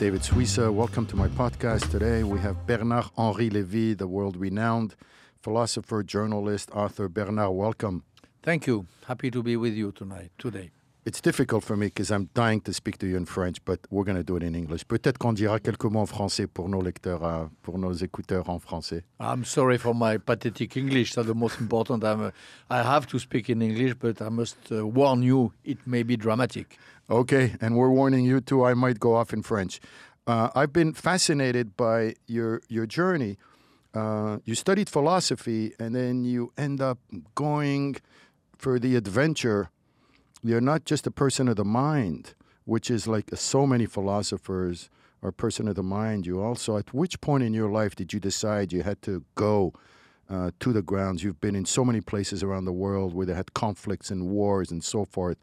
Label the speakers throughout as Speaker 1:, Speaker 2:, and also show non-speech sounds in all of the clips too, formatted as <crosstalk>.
Speaker 1: David Suissa. Welcome to my podcast. Today we have Bernard Henri Lévy, the world renowned philosopher, journalist, author. Bernard, welcome.
Speaker 2: Thank you. Happy to be with you tonight, today.
Speaker 1: It's difficult for me because I'm dying to speak to you in French, but we're going to do it in English. Peut-être qu'on dira quelques mots en français pour nos lecteurs, euh, pour nos écouteurs en français.
Speaker 2: I'm sorry for my pathetic English. That's the most important. I'm, uh, I have to speak in English, but I must uh, warn you, it may be dramatic.
Speaker 1: Okay, and we're warning you too. I might go off in French. Uh, I've been fascinated by your your journey. Uh, you studied philosophy, and then you end up going for the adventure. You're not just a person of the mind, which is like so many philosophers are person of the mind. You also, at which point in your life did you decide you had to go uh, to the grounds? You've been in so many places around the world where they had conflicts and wars and so forth.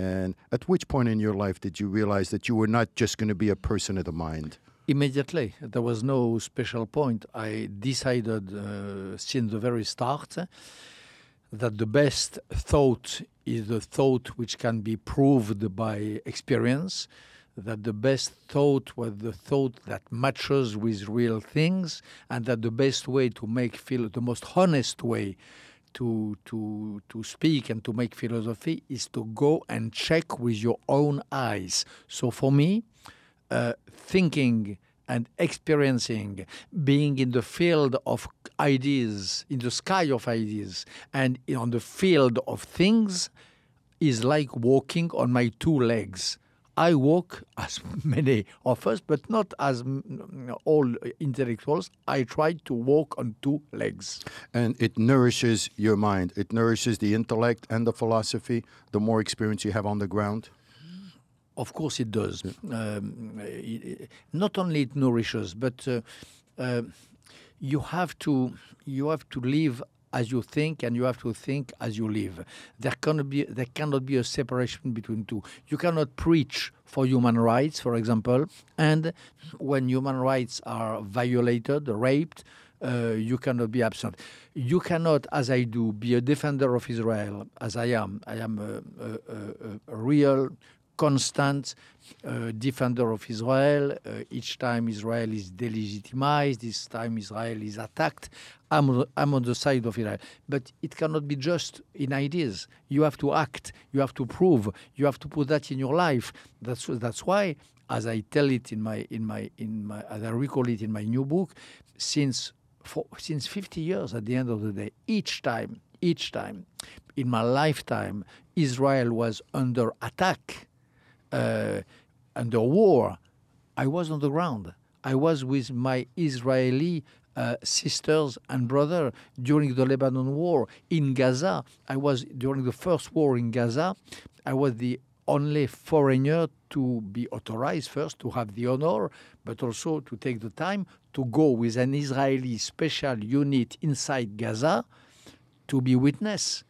Speaker 1: And at which point in your life did you realize that you were not just going to be a person of the mind?
Speaker 2: Immediately, there was no special point. I decided uh, since the very start that the best thought is the thought which can be proved by experience, that the best thought was the thought that matches with real things, and that the best way to make feel the most honest way to to to speak and to make philosophy is to go and check with your own eyes. So for me, uh, thinking and experiencing, being in the field of ideas, in the sky of ideas, and on the field of things, is like walking on my two legs. I walk as <laughs> many of us, but not as all intellectuals. I try to walk on two legs.
Speaker 1: And it nourishes your mind. It nourishes the intellect and the philosophy. The more experience you have on the ground.
Speaker 2: Of course, it does. Um, it, not only it nourishes, but uh, uh, you have to you have to live as you think and you have to think as you live. There cannot be there cannot be a separation between two. You cannot preach for human rights, for example, and when human rights are violated, raped, uh, you cannot be absent. You cannot, as I do, be a defender of Israel, as I am. I am a, a, a, a real constant uh, defender of Israel. Uh, each time Israel is delegitimized, each time Israel is attacked, I'm, I'm on the side of Israel. But it cannot be just in ideas. You have to act. You have to prove. You have to put that in your life. That's that's why, as I tell it in my in my in my as I recall it in my new book, since for, since 50 years, at the end of the day, each time, each time, in my lifetime, Israel was under attack uh, under war, I was on the ground. I was with my Israeli uh, sisters and brother during the Lebanon war in Gaza. I was during the first war in Gaza. I was the only foreigner to be authorized first to have the honor, but also to take the time to go with an Israeli special unit inside Gaza to be witness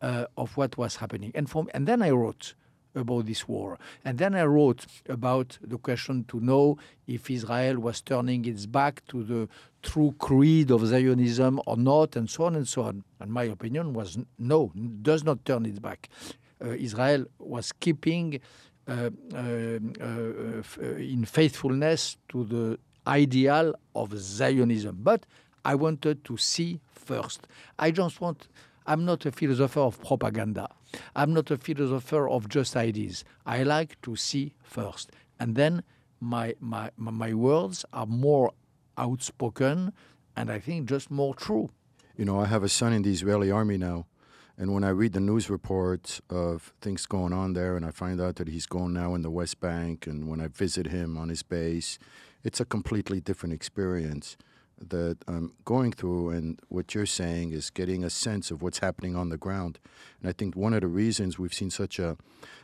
Speaker 2: uh, of what was happening. And and then I wrote about this war. And then I wrote about the question to know if Israel was turning its back to the true creed of Zionism or not, and so on and so on. And my opinion was no, does not turn its back. Uh, Israel was keeping uh, uh, uh in faithfulness to the ideal of Zionism. But I wanted to see first. I just want I'm not a philosopher of propaganda. I'm not a philosopher of just ideas. I like to see first. And then my, my, my words are more outspoken and I think just more true.
Speaker 1: You know, I have a son in the Israeli army now. And when I read the news reports of things going on there, and I find out that he's going now in the West Bank, and when I visit him on his base, it's a completely different experience that I'm going through, and what you're saying is getting a sense of what's happening on the ground. And I think one of the reasons we've seen such a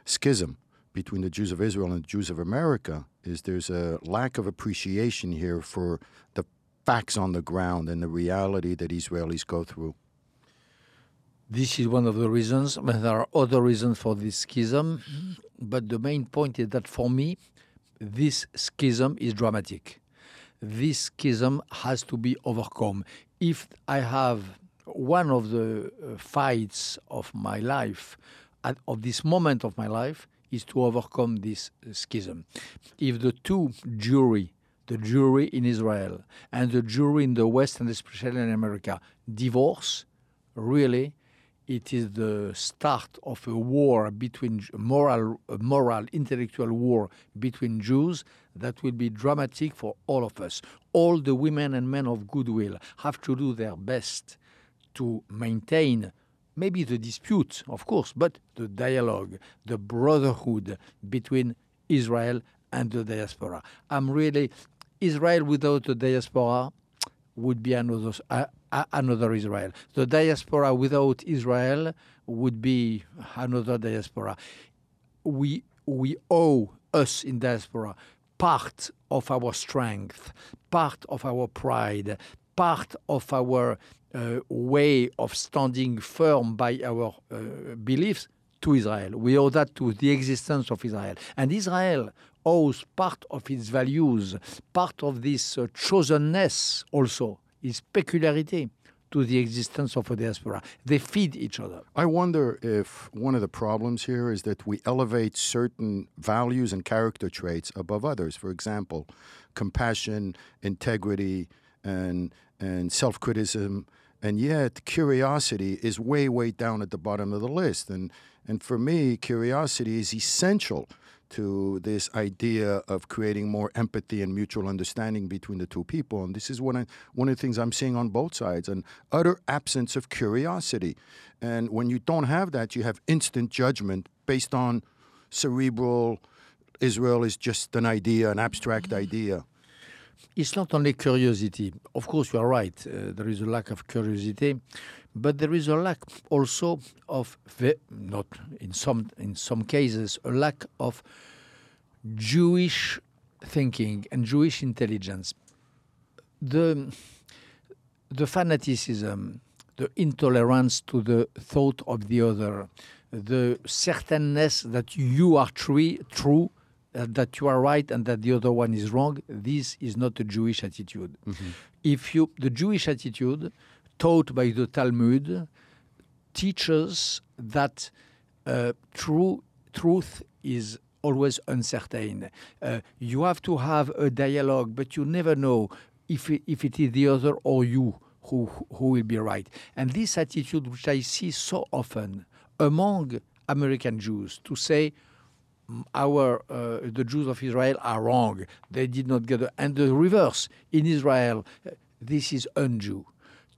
Speaker 1: schism between the Jews of Israel and the Jews of America is there's a lack of appreciation here for the facts on the ground and the reality that Israelis go through.
Speaker 2: This is one of the reasons. There are other reasons for this schism, but the main point is that for me, this schism is dramatic this schism has to be overcome. If I have one of the uh, fights of my life, at, of this moment of my life, is to overcome this schism. If the two Jewry, the Jewry in Israel and the Jewry in the West and especially in America, divorce, really, it is the start of a war between moral, moral, intellectual war between Jews that will be dramatic for all of us. All the women and men of goodwill have to do their best to maintain maybe the dispute, of course, but the dialogue, the brotherhood between Israel and the diaspora. I'm really Israel without the diaspora would be another uh, another Israel. The diaspora without Israel would be another diaspora. We we owe us in diaspora part of our strength, part of our pride, part of our uh, way of standing firm by our uh, beliefs to Israel. We owe that to the existence of Israel. And Israel owes part of its values, part of this uh, chosenness also, its peculiarity to the existence of a diaspora. They feed each other.
Speaker 1: I wonder if one of the problems here is that we elevate certain values and character traits above others. For example, compassion, integrity, and and self-criticism, and yet curiosity is way way down at the bottom of the list. And and for me, curiosity is essential to this idea of creating more empathy and mutual understanding between the two people. And this is one of, one of the things I'm seeing on both sides an utter absence of curiosity. And when you don't have that, you have instant judgment based on cerebral, Israel is just an idea, an abstract mm-hmm. idea.
Speaker 2: It's not only curiosity. Of course, you are right. Uh, there is a lack of curiosity, but there is a lack also of not in some in some cases a lack of Jewish thinking and Jewish intelligence. The the fanaticism, the intolerance to the thought of the other, the certainness that you are true, true that you are right and that the other one is wrong, this is not a Jewish attitude. Mm-hmm. If you, the Jewish attitude taught by the Talmud teaches that uh, true truth is always uncertain. Uh, you have to have a dialogue, but you never know if it, if it is the other or you who who will be right. And this attitude, which I see so often among American Jews, to say our uh, the Jews of Israel are wrong. They did not get it. And the reverse in Israel, uh, this is un-Jew.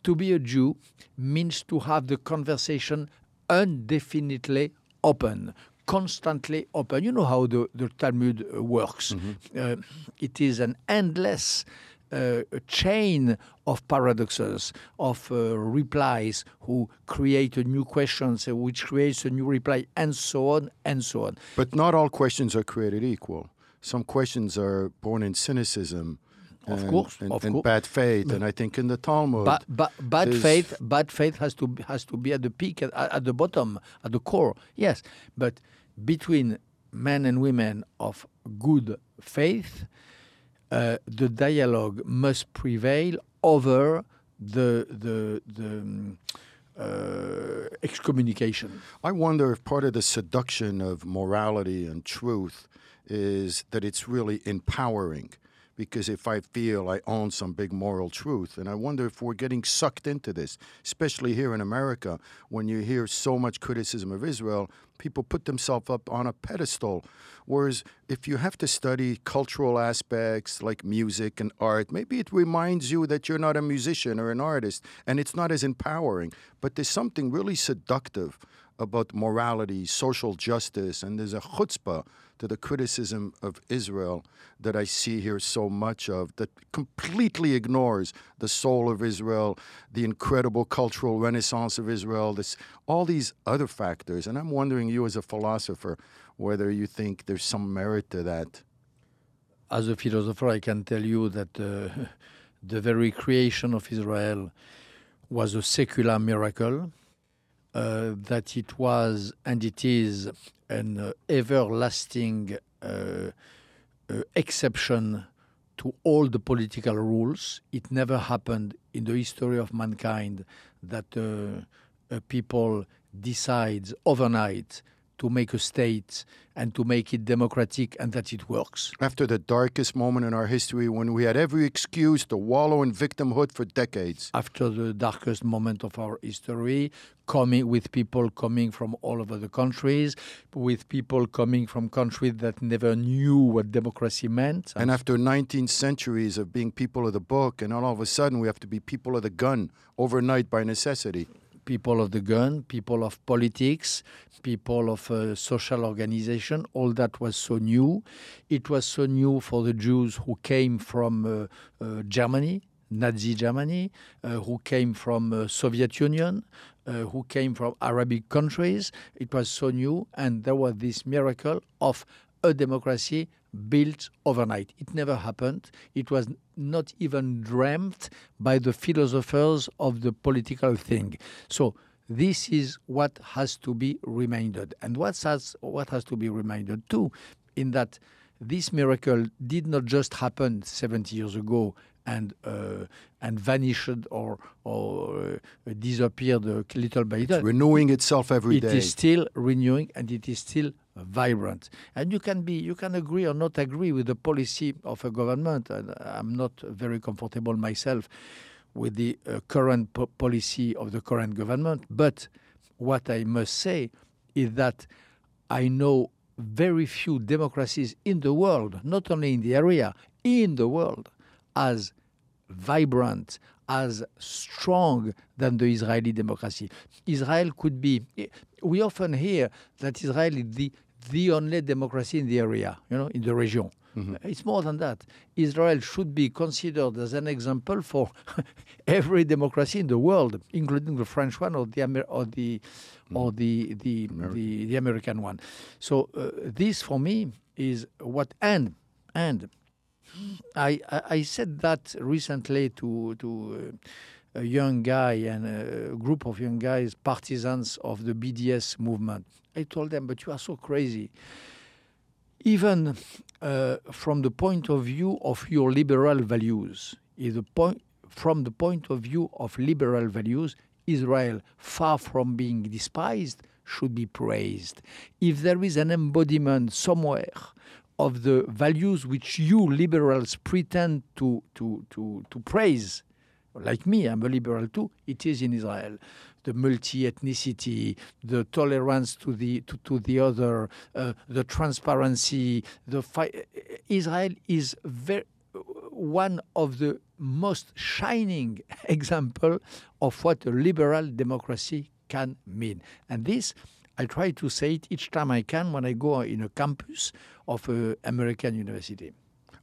Speaker 2: To be a Jew means to have the conversation indefinitely open, constantly open. You know how the, the Talmud works. Mm-hmm. Uh, it is an endless a chain of paradoxes, of uh, replies who create a new question, uh, which creates a new reply, and so on and so on.
Speaker 1: But not all questions are created equal. Some questions are born in cynicism.
Speaker 2: Of
Speaker 1: and,
Speaker 2: course,
Speaker 1: and,
Speaker 2: of
Speaker 1: and
Speaker 2: course.
Speaker 1: bad faith, and I think in the Talmud,
Speaker 2: ba- ba- bad faith, bad faith has to be, has to be at the peak, at, at the bottom, at the core. Yes, but between men and women of good faith, uh, the dialogue must prevail over the the the um, uh, excommunication.
Speaker 1: I wonder if part of the seduction of morality and truth is that it's really empowering. Because if I feel I own some big moral truth, and I wonder if we're getting sucked into this, especially here in America, when you hear so much criticism of Israel, people put themselves up on a pedestal. Whereas if you have to study cultural aspects like music and art, maybe it reminds you that you're not a musician or an artist, and it's not as empowering. But there's something really seductive about morality, social justice, and there's a chutzpah to the criticism of Israel that I see here so much of that completely ignores the soul of Israel, the incredible cultural renaissance of Israel, this, all these other factors. And I'm wondering, you as a philosopher, whether you think there's some merit to that.
Speaker 2: As a philosopher, I can tell you that uh, <laughs> the very creation of Israel was a secular miracle uh, that it was and it is an uh, everlasting uh, uh, exception to all the political rules. It never happened in the history of mankind that uh, a people decides overnight to make a state and to make it democratic and that it works.
Speaker 1: After the darkest moment in our history when we had every excuse to wallow in victimhood for decades.
Speaker 2: After the darkest moment of our history, coming with people coming from all over the countries, with people coming from countries that never knew what democracy meant.
Speaker 1: And after 19 centuries of being people of the book, and all of a sudden we have to be people of the gun overnight by necessity
Speaker 2: people of the gun, people of politics, people of uh, social organization. All that was so new. It was so new for the Jews who came from uh, uh, Germany, Nazi Germany, uh, who came from uh, Soviet Union, uh, who came from Arabic countries. It was so new, and there was this miracle of a democracy built overnight. It never happened. It was not even dreamt by the philosophers of the political thing. So this is what has to be reminded. And what has, what has to be reminded too, in that this miracle did not just happen 70 years ago and uh, and vanished or or uh, disappeared little by little.
Speaker 1: It's renewing itself every
Speaker 2: it
Speaker 1: day.
Speaker 2: It is still renewing and it is still vibrant. And you can be you can agree or not agree with the policy of a government. And I'm not very comfortable myself with the uh, current po policy of the current government. But what I must say is that I know very few democracies in the world, not only in the area, in the world, as vibrant, as strong than the Israeli democracy. Israel could be. We often hear that Israel is the the only democracy in the area, you know, in the region. Mm-hmm. It's more than that. Israel should be considered as an example for <laughs> every democracy in the world, including the French one or the Amer- or the mm. or the the, American. the, the American one. So uh, this, for me, is what and and I, I said that recently to to. Uh, a young guy and a group of young guys, partisans of the BDS movement. I told them, but you are so crazy. Even uh, from the point of view of your liberal values, is the point, from the point of view of liberal values, Israel, far from being despised, should be praised. If there is an embodiment somewhere of the values which you liberals pretend to, to, to, to praise, like me, I'm a liberal too, it is in Israel. The multi-ethnicity, the tolerance to the to, to the other, uh, the transparency, the. Israel is very one of the most shining <laughs> example of what a liberal democracy can mean. And this, I try to say it each time I can when I go in a campus of an American university.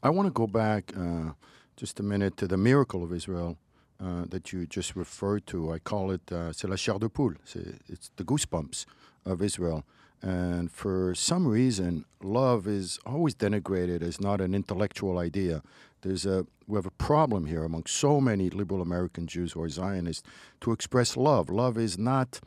Speaker 1: I want to go back uh, just a minute to the miracle of Israel. Uh, that you just referred to. I call it uh, c'est la chair de poule. It's the goosebumps of Israel. And for some reason, love is always denigrated as not an intellectual idea. There's a we have a problem here among so many liberal American Jews who are Zionists to express love. Love is not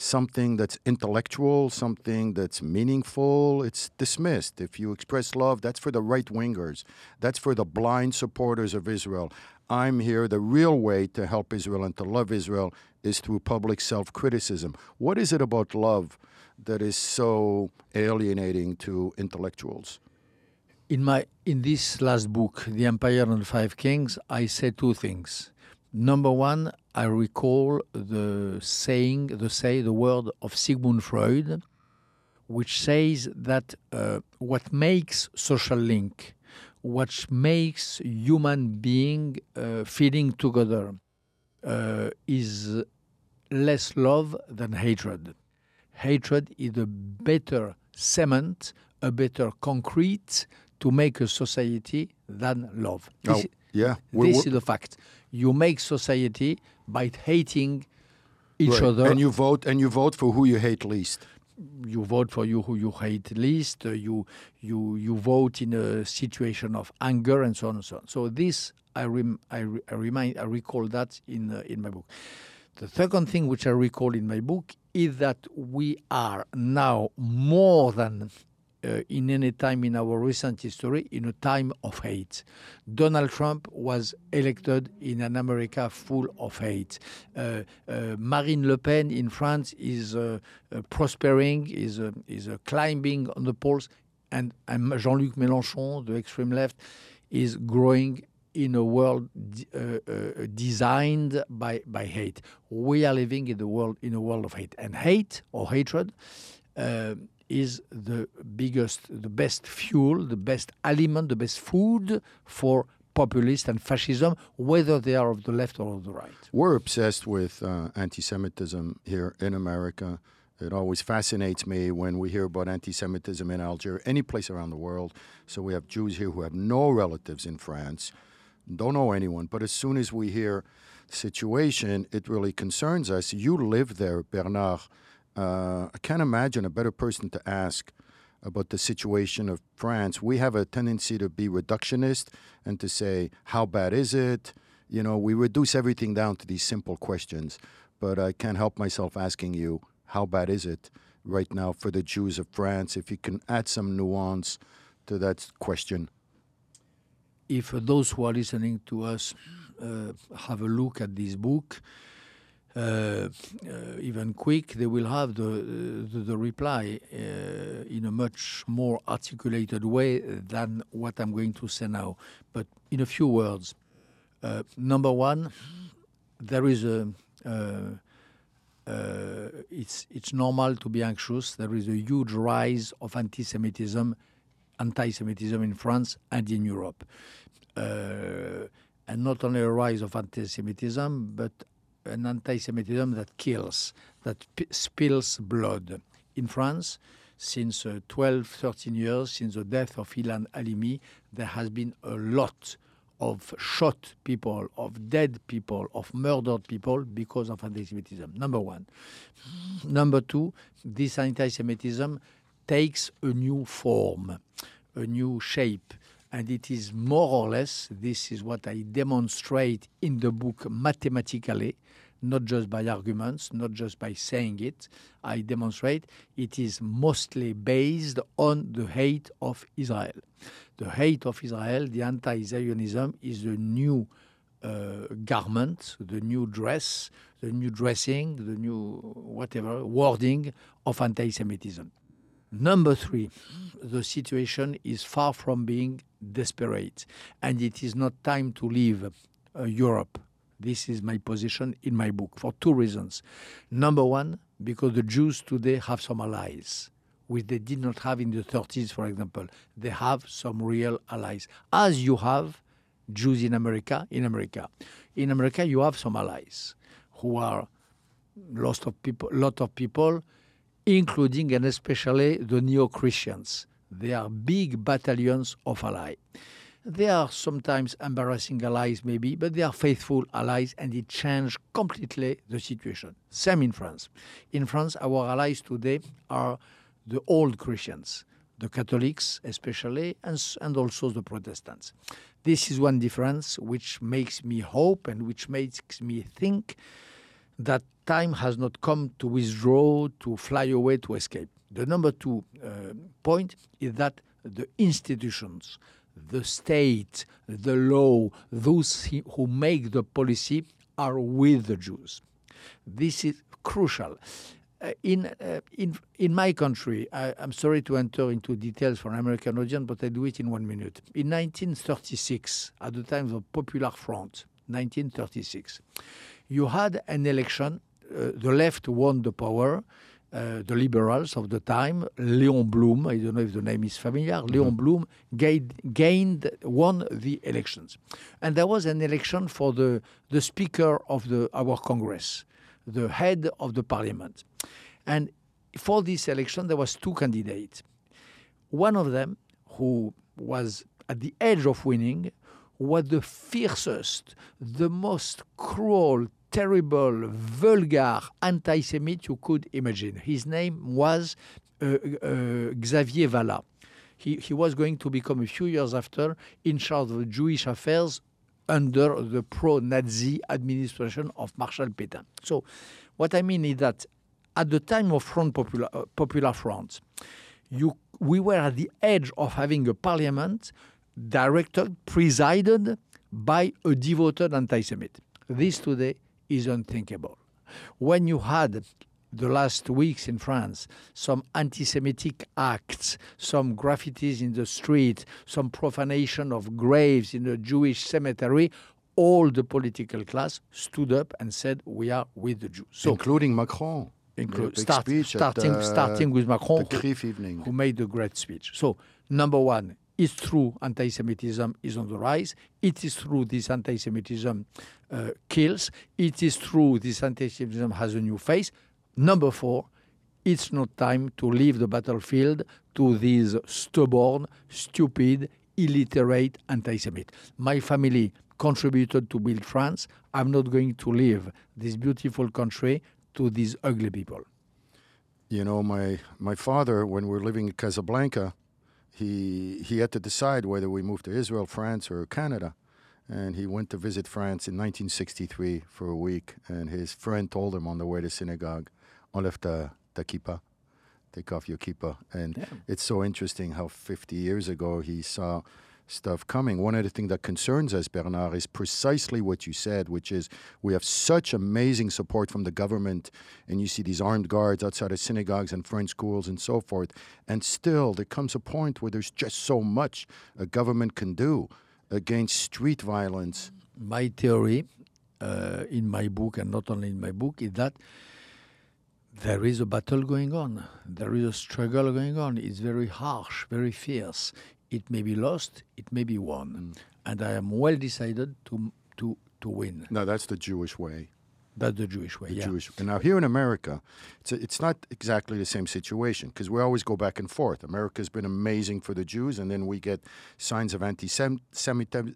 Speaker 1: something that's intellectual, something that's meaningful. It's dismissed. If you express love, that's for the right wingers. That's for the blind supporters of Israel. I'm here. The real way to help Israel and to love Israel is through public self criticism. What is it about love that is so alienating to intellectuals?
Speaker 2: In my in this last book, The Empire and the Five Kings, I say two things. Number one, I recall the saying, the say, the word of Sigmund Freud, which says that uh, what makes social link what makes human being uh, feeling together uh, is less love than hatred. Hatred is a better cement, a better concrete to make a society than love.
Speaker 1: This, oh, yeah.
Speaker 2: We're, this we're, is the fact. You make society by hating each
Speaker 1: right.
Speaker 2: other.
Speaker 1: And you vote and you vote for who you hate least
Speaker 2: you vote for you who you hate least. Uh, you you you vote in a situation of anger and so on and so on. So this I rem, I, re, I remind I recall that in uh, in my book. The second thing which I recall in my book is that we are now more than uh, in any time in our recent history in a time of hate. Donald Trump was elected in an America full of hate. Uh, uh, Marine Le Pen in France is uh, uh, prospering, is uh, is climbing on the polls, and, and Jean-Luc Mélenchon, the extreme left, is growing in a world designed by by hate. We are living in the world in a world of hate, and hate or hatred is the biggest, the best fuel, the best aliment, the best food for populist and fascism, whether they are of the left or of the right.
Speaker 1: We're obsessed with uh, anti Semitism here in America. It always fascinates me when we hear about anti Semitism in Algeria, any place around the world. So we have Jews here who have no relatives in France, don't know anyone. But as soon as we hear the situation, it really concerns us. You live there, Bernard. Uh, I can't imagine a better person to ask about the situation of France. We have a tendency to be reductionist and to say, how bad is it? You know, we reduce everything down to these simple questions. But I can't help myself asking you, how bad is it right now for the Jews of France? If you can add some nuance to that question.
Speaker 2: If those who are listening to us uh, have a look at this book, even quick, they will have the, the, the reply uh, in a much more articulated way than what I'm going to say now. But in a few words, number one, there is a uh, it's it's normal to be anxious. There is a huge rise of anti-Semitism, anti-Semitism in France and in Europe, uh, and not only a rise of anti-Semitism, but an anti-Semitism that kills, that spills blood. In France, since uh, 12, 13 years, since the death of Ilan Halimi, there has been a lot of shot people, of dead people, of murdered people because of anti-Semitism. Number one. Number two, this anti-Semitism takes a new form, a new shape and it is more or less, this is what I demonstrate in the book mathematically, not just by arguments, not just by saying it. I demonstrate it is mostly based on the hate of Israel. The hate of Israel, the anti Zionism, is the new uh, garment, the new dress, the new dressing, the new whatever wording of anti Semitism. Number three, the situation is far from being desperate, and it is not time to leave uh, Europe. This is my position in my book for two reasons. Number one, because the Jews today have some allies, which they did not have in the 30s, for example. They have some real allies, as you have Jews in America. In America, in America, you have some allies who are lots of people, lot of people including and especially the neo Christians. They are big battalions of allies. They are sometimes embarrassing allies, maybe, but they are faithful allies, and it changed completely the situation. Same in France. In France, our allies today are the old Christians, the Catholics especially, and, and also the Protestants. This is one difference which makes me hope and which makes me think that time has not come to withdraw, to fly away, to escape. The number two uh, point is that the institutions, the state, the law, those who make the policy are with the Jews. This is crucial. Uh, in, uh, in, in my country, I, am sorry to enter into details for an American audience, but I do it in one minute. In 1936, at the time of the Popular Front, 1936, you had an election uh, the left won the power. Uh, the liberals of the time, Léon Blum, I don't know if the name is familiar, mm-hmm. Léon Blum gained, gained, won the elections. And there was an election for the, the Speaker of the, our Congress, the head of the parliament. And for this election, there was two candidates. One of them, who was at the edge of winning, was the fiercest, the most cruel, terrible, vulgar anti Semite you could imagine. His name was uh, uh, Xavier Vallat. He, he was going to become a few years after in charge of Jewish affairs under the pro Nazi administration of Marshal Pétain. So, what I mean is that at the time of Front Popular, uh, Popular Front, you we were at the edge of having a parliament directed, presided by a devoted anti Semite. This today is unthinkable. When you had the last weeks in France, some anti Semitic acts, some graffitis in the street, some profanation of graves in a Jewish cemetery, all the political class stood up and said, We are with the Jews.
Speaker 1: So, including Macron.
Speaker 2: Inclu- start, starting, the, starting with Macron,
Speaker 1: who,
Speaker 2: who made a great speech. So, number one, it's true anti Semitism is on the rise. It is true this anti Semitism uh, kills. It is true this anti Semitism has a new face. Number four, it's not time to leave the battlefield to these stubborn, stupid, illiterate anti Semite. My family contributed to build France. I'm not going to leave this beautiful country to these ugly people.
Speaker 1: You know, my, my father, when we were living in Casablanca, he, he had to decide whether we moved to Israel, France, or Canada. And he went to visit France in 1963 for a week. And his friend told him on the way to synagogue, enlève ta, ta kippah, take off your kippah. And Damn. it's so interesting how 50 years ago he saw stuff coming. One of the things that concerns us, Bernard, is precisely what you said, which is we have such amazing support from the government, and you see these armed guards outside of synagogues and French schools and so forth. And still, there comes a point where there's just so much a government can do against street violence.
Speaker 2: My theory uh, in my book, and not only in my book, is that there is a battle going on. There is a struggle going on. It's very harsh, very fierce. It may be lost, it may be won. Mm. And I am well decided to, to, to win.
Speaker 1: No, that's the Jewish way.
Speaker 2: That's the Jewish way.
Speaker 1: The
Speaker 2: yeah.
Speaker 1: Jewish. And now here in America, it's a, it's not exactly the same situation because we always go back and forth. America's been amazing for the Jews, and then we get signs of anti-Semitism,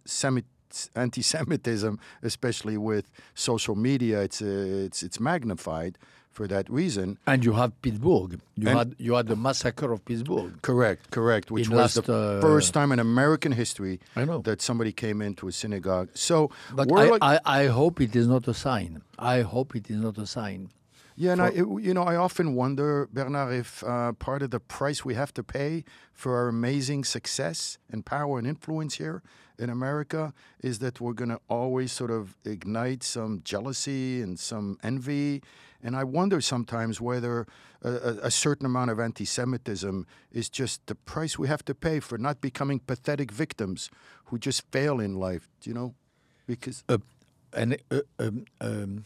Speaker 1: anti-Semitism, especially with social media. It's uh, it's it's magnified for that reason.
Speaker 2: And you have Pittsburgh. You and had you had the massacre of Pittsburgh.
Speaker 1: Correct, correct. Which in was last, the uh, first time in American history that somebody came into a synagogue. So,
Speaker 2: but I, like, I, I hope it is not a sign. I hope it is not a sign.
Speaker 1: Yeah, and I, it, you know, I often wonder, Bernard, if uh, part of the price we have to pay for our amazing success and power and influence here in America is that we're going to always sort of ignite some jealousy and some envy and I wonder sometimes whether a, a, certain amount of anti Semitism is just the price we have to pay for not becoming pathetic victims who just fail in life, you know? Because. Uh,
Speaker 2: and uh, um, um,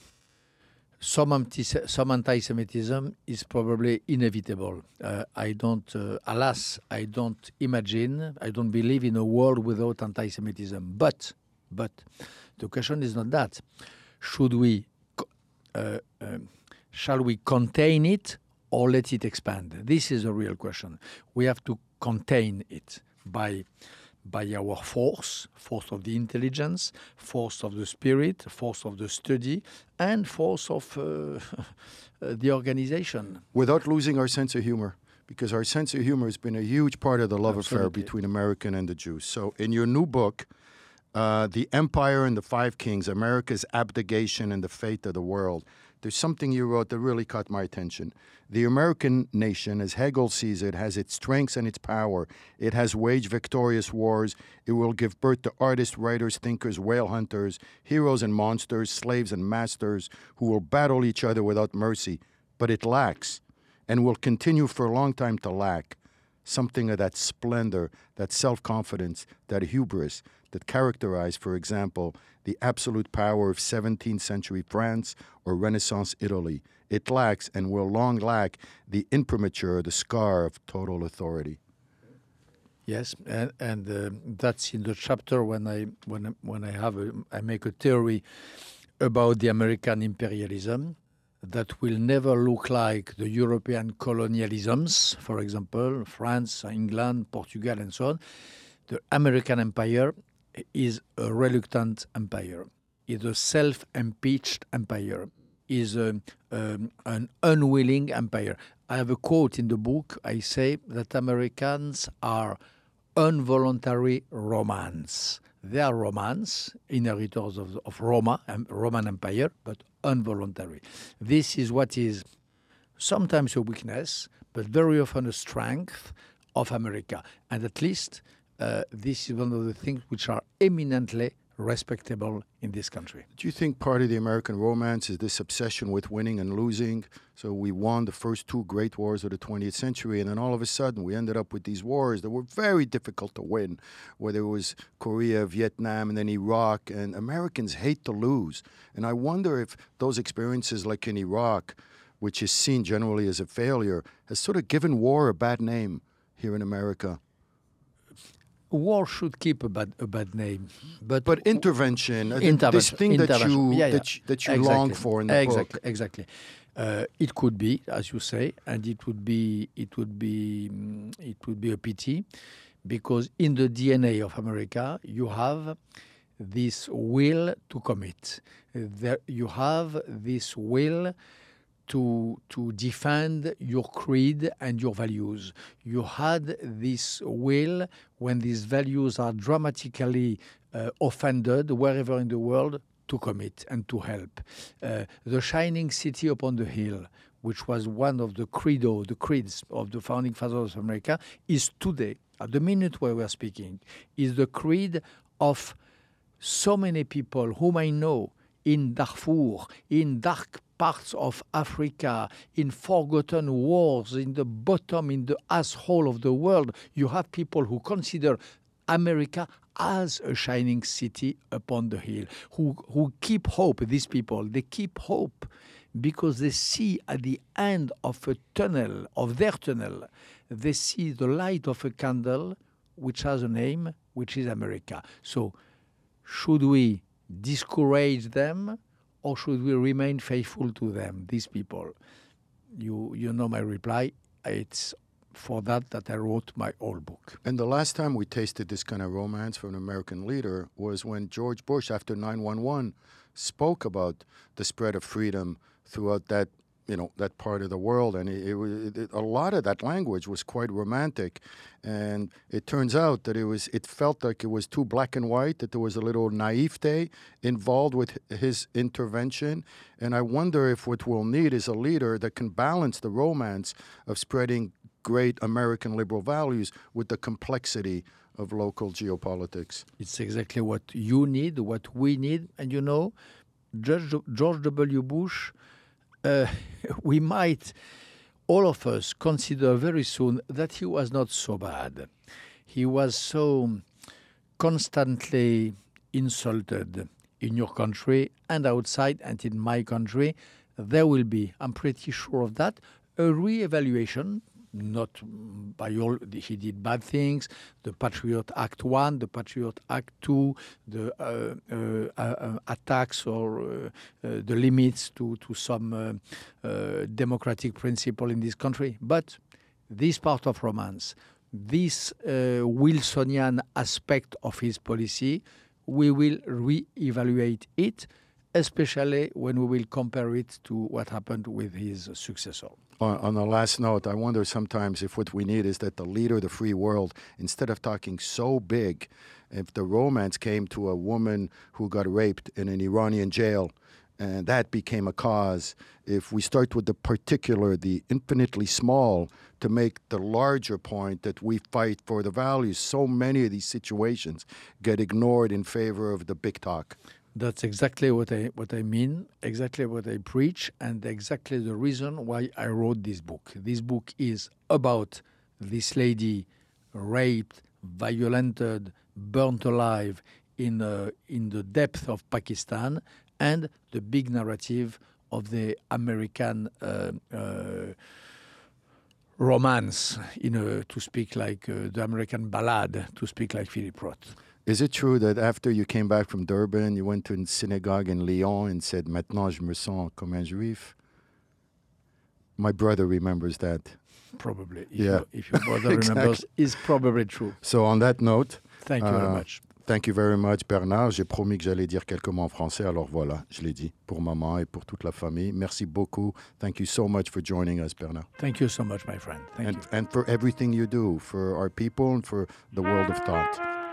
Speaker 2: some, anti- some anti-Semitism is probably inevitable. Uh, I don't, uh, alas, I don't imagine, I don't believe in a world without anti-Semitism. But, but the question is not that. Should we uh, um, Shall we contain it or let it expand? This is a real question. We have to contain it by by our force, force of the intelligence, force of the spirit, force of the study, and force of <laughs> uh, the organization.
Speaker 1: Without losing our sense of humor, because our sense of humor has been a huge part of the love Absolutely. affair between American and the Jews. So, in your new book, uh, The Empire and the Five Kings America's Abdication and the Fate of the World, there's something you wrote that really caught my attention. The American nation, as Hegel sees it, has its strengths and its power. It has waged victorious wars. It will give birth to artists, writers, thinkers, whale hunters, heroes and monsters, slaves and masters who will battle each other without mercy. But it lacks, and will continue for a long time to lack, something of that splendor, that self confidence, that hubris that characterize, for example, the absolute power of 17th century France or Renaissance Italy. It lacks and will long lack the imprimatur, the scar of total authority.
Speaker 2: Yes, and, and uh, that's in the chapter when I when when I have a, I make a theory about the American imperialism that will never look like the European colonialisms, for example, France, England, Portugal, and so on. The American empire is a reluctant empire, is a self-impeached empire, is a, um, an unwilling empire. I have a quote in the book. I say that Americans are involuntary Romans. They are Romans, inheritors of, of Roma, um, Roman Empire, but involuntary. This is what is sometimes a weakness, but very often a strength of America. And at least uh, this is one of the things which are eminently respectable in this country.
Speaker 1: Do you think part of the American romance is this obsession with winning and losing? So we won the first two great wars of the 20th century, and then all of a sudden we ended up with these wars that were very difficult to win, whether it was Korea, Vietnam, and then Iraq. And Americans hate to lose. And I wonder if those experiences, like in Iraq, which is seen generally as a failure, has sort of given war a bad name here in America
Speaker 2: war should keep a bad a bad name, but
Speaker 1: but intervention,
Speaker 2: intervention
Speaker 1: this thing that you
Speaker 2: yeah, yeah.
Speaker 1: that you, that you
Speaker 2: exactly.
Speaker 1: long for in the
Speaker 2: exactly,
Speaker 1: book.
Speaker 2: Exactly, uh, it could be, as you say, and it would be it would be mm, it would be a pity, because in the DNA of America you have this will to commit. There you have this will to to defend your creed and your values. You had this will when these values are dramatically uh, offended wherever in the world to commit and to help. Uh, the shining city upon the hill, which was one of the credo, the creeds of the founding fathers of America, is today, at the minute where we are speaking, is the creed of so many people whom I know in Darfur, in dark parts of Africa, in forgotten wars, in the bottom, in the asshole of the world, you have people who consider America as a shining city upon the hill, who, who keep hope, these people, they keep hope because they see at the end of a tunnel, of their tunnel, they see the light of a candle which has a name, which is America. So, should we discourage them or should we remain faithful to them, these people? You, you know my reply. It's for that that I wrote my whole book.
Speaker 1: And the last time we tasted this kind of romance from an American leader was when George Bush, after 911, spoke about the spread of freedom throughout that you know that part of the world, and it, it, it, a lot of that language was quite romantic. And it turns out that it was it felt like it was too black and white. That there was a little naivete involved with his intervention. And I wonder if what we'll need is a leader that can balance the romance of spreading great American liberal values with the complexity of local geopolitics.
Speaker 2: It's exactly what you need, what we need, and you know, George, George W. Bush uh, <laughs> we might, all of us, consider very soon that he was not so bad. He was so constantly insulted in your country and outside and in my country. There will be, I'm pretty sure of that, a re-evaluation not by all he did bad things. The patriot act 1 the patriot act 2 the uh, uh, uh, attacks or uh, uh, the limits to to some uh, democratic principle in this country. But this part of romance this wilsonian aspect of his policy we will re-evaluate it especially when we will compare it to what happened with his successor
Speaker 1: on, the last note, I wonder sometimes if what we need is that the leader of the free world, instead of talking so big, if the romance came to a woman who got raped in an Iranian jail, and that became a cause. If we start with the particular, the infinitely small, to make the larger point that we fight for the values, so many of these situations get ignored in favor of the big talk.
Speaker 2: That's exactly what I what I mean, exactly what I preach, and exactly the reason why I wrote this book. This book is about this lady raped, violented, burnt alive in uh, in the depth of Pakistan, and the big narrative of the American. Uh, uh, romance, in a, to speak like uh, the American ballad, to speak like Philip Roth.
Speaker 1: Is it true that after you came back from Durban, you went to a synagogue in Lyon and said, Maintenant je me sens comme un juif? My brother remembers that.
Speaker 2: Probably. If
Speaker 1: Yeah.
Speaker 2: Your, if your brother <laughs>
Speaker 1: Exactly.
Speaker 2: remembers, is probably true.
Speaker 1: So, on that note,
Speaker 2: Thank you very
Speaker 1: Uh,
Speaker 2: much.
Speaker 1: thank you very much, Bernard. J'ai promis que j'allais dire quelques mots en français, alors voilà, je l'ai dit pour maman et pour toute la famille. Merci beaucoup. Thank you so much for joining us, Bernard.
Speaker 2: Thank you so much, my friend. Thank
Speaker 1: and,
Speaker 2: you.
Speaker 1: and for everything you do for our people and for the world of thought.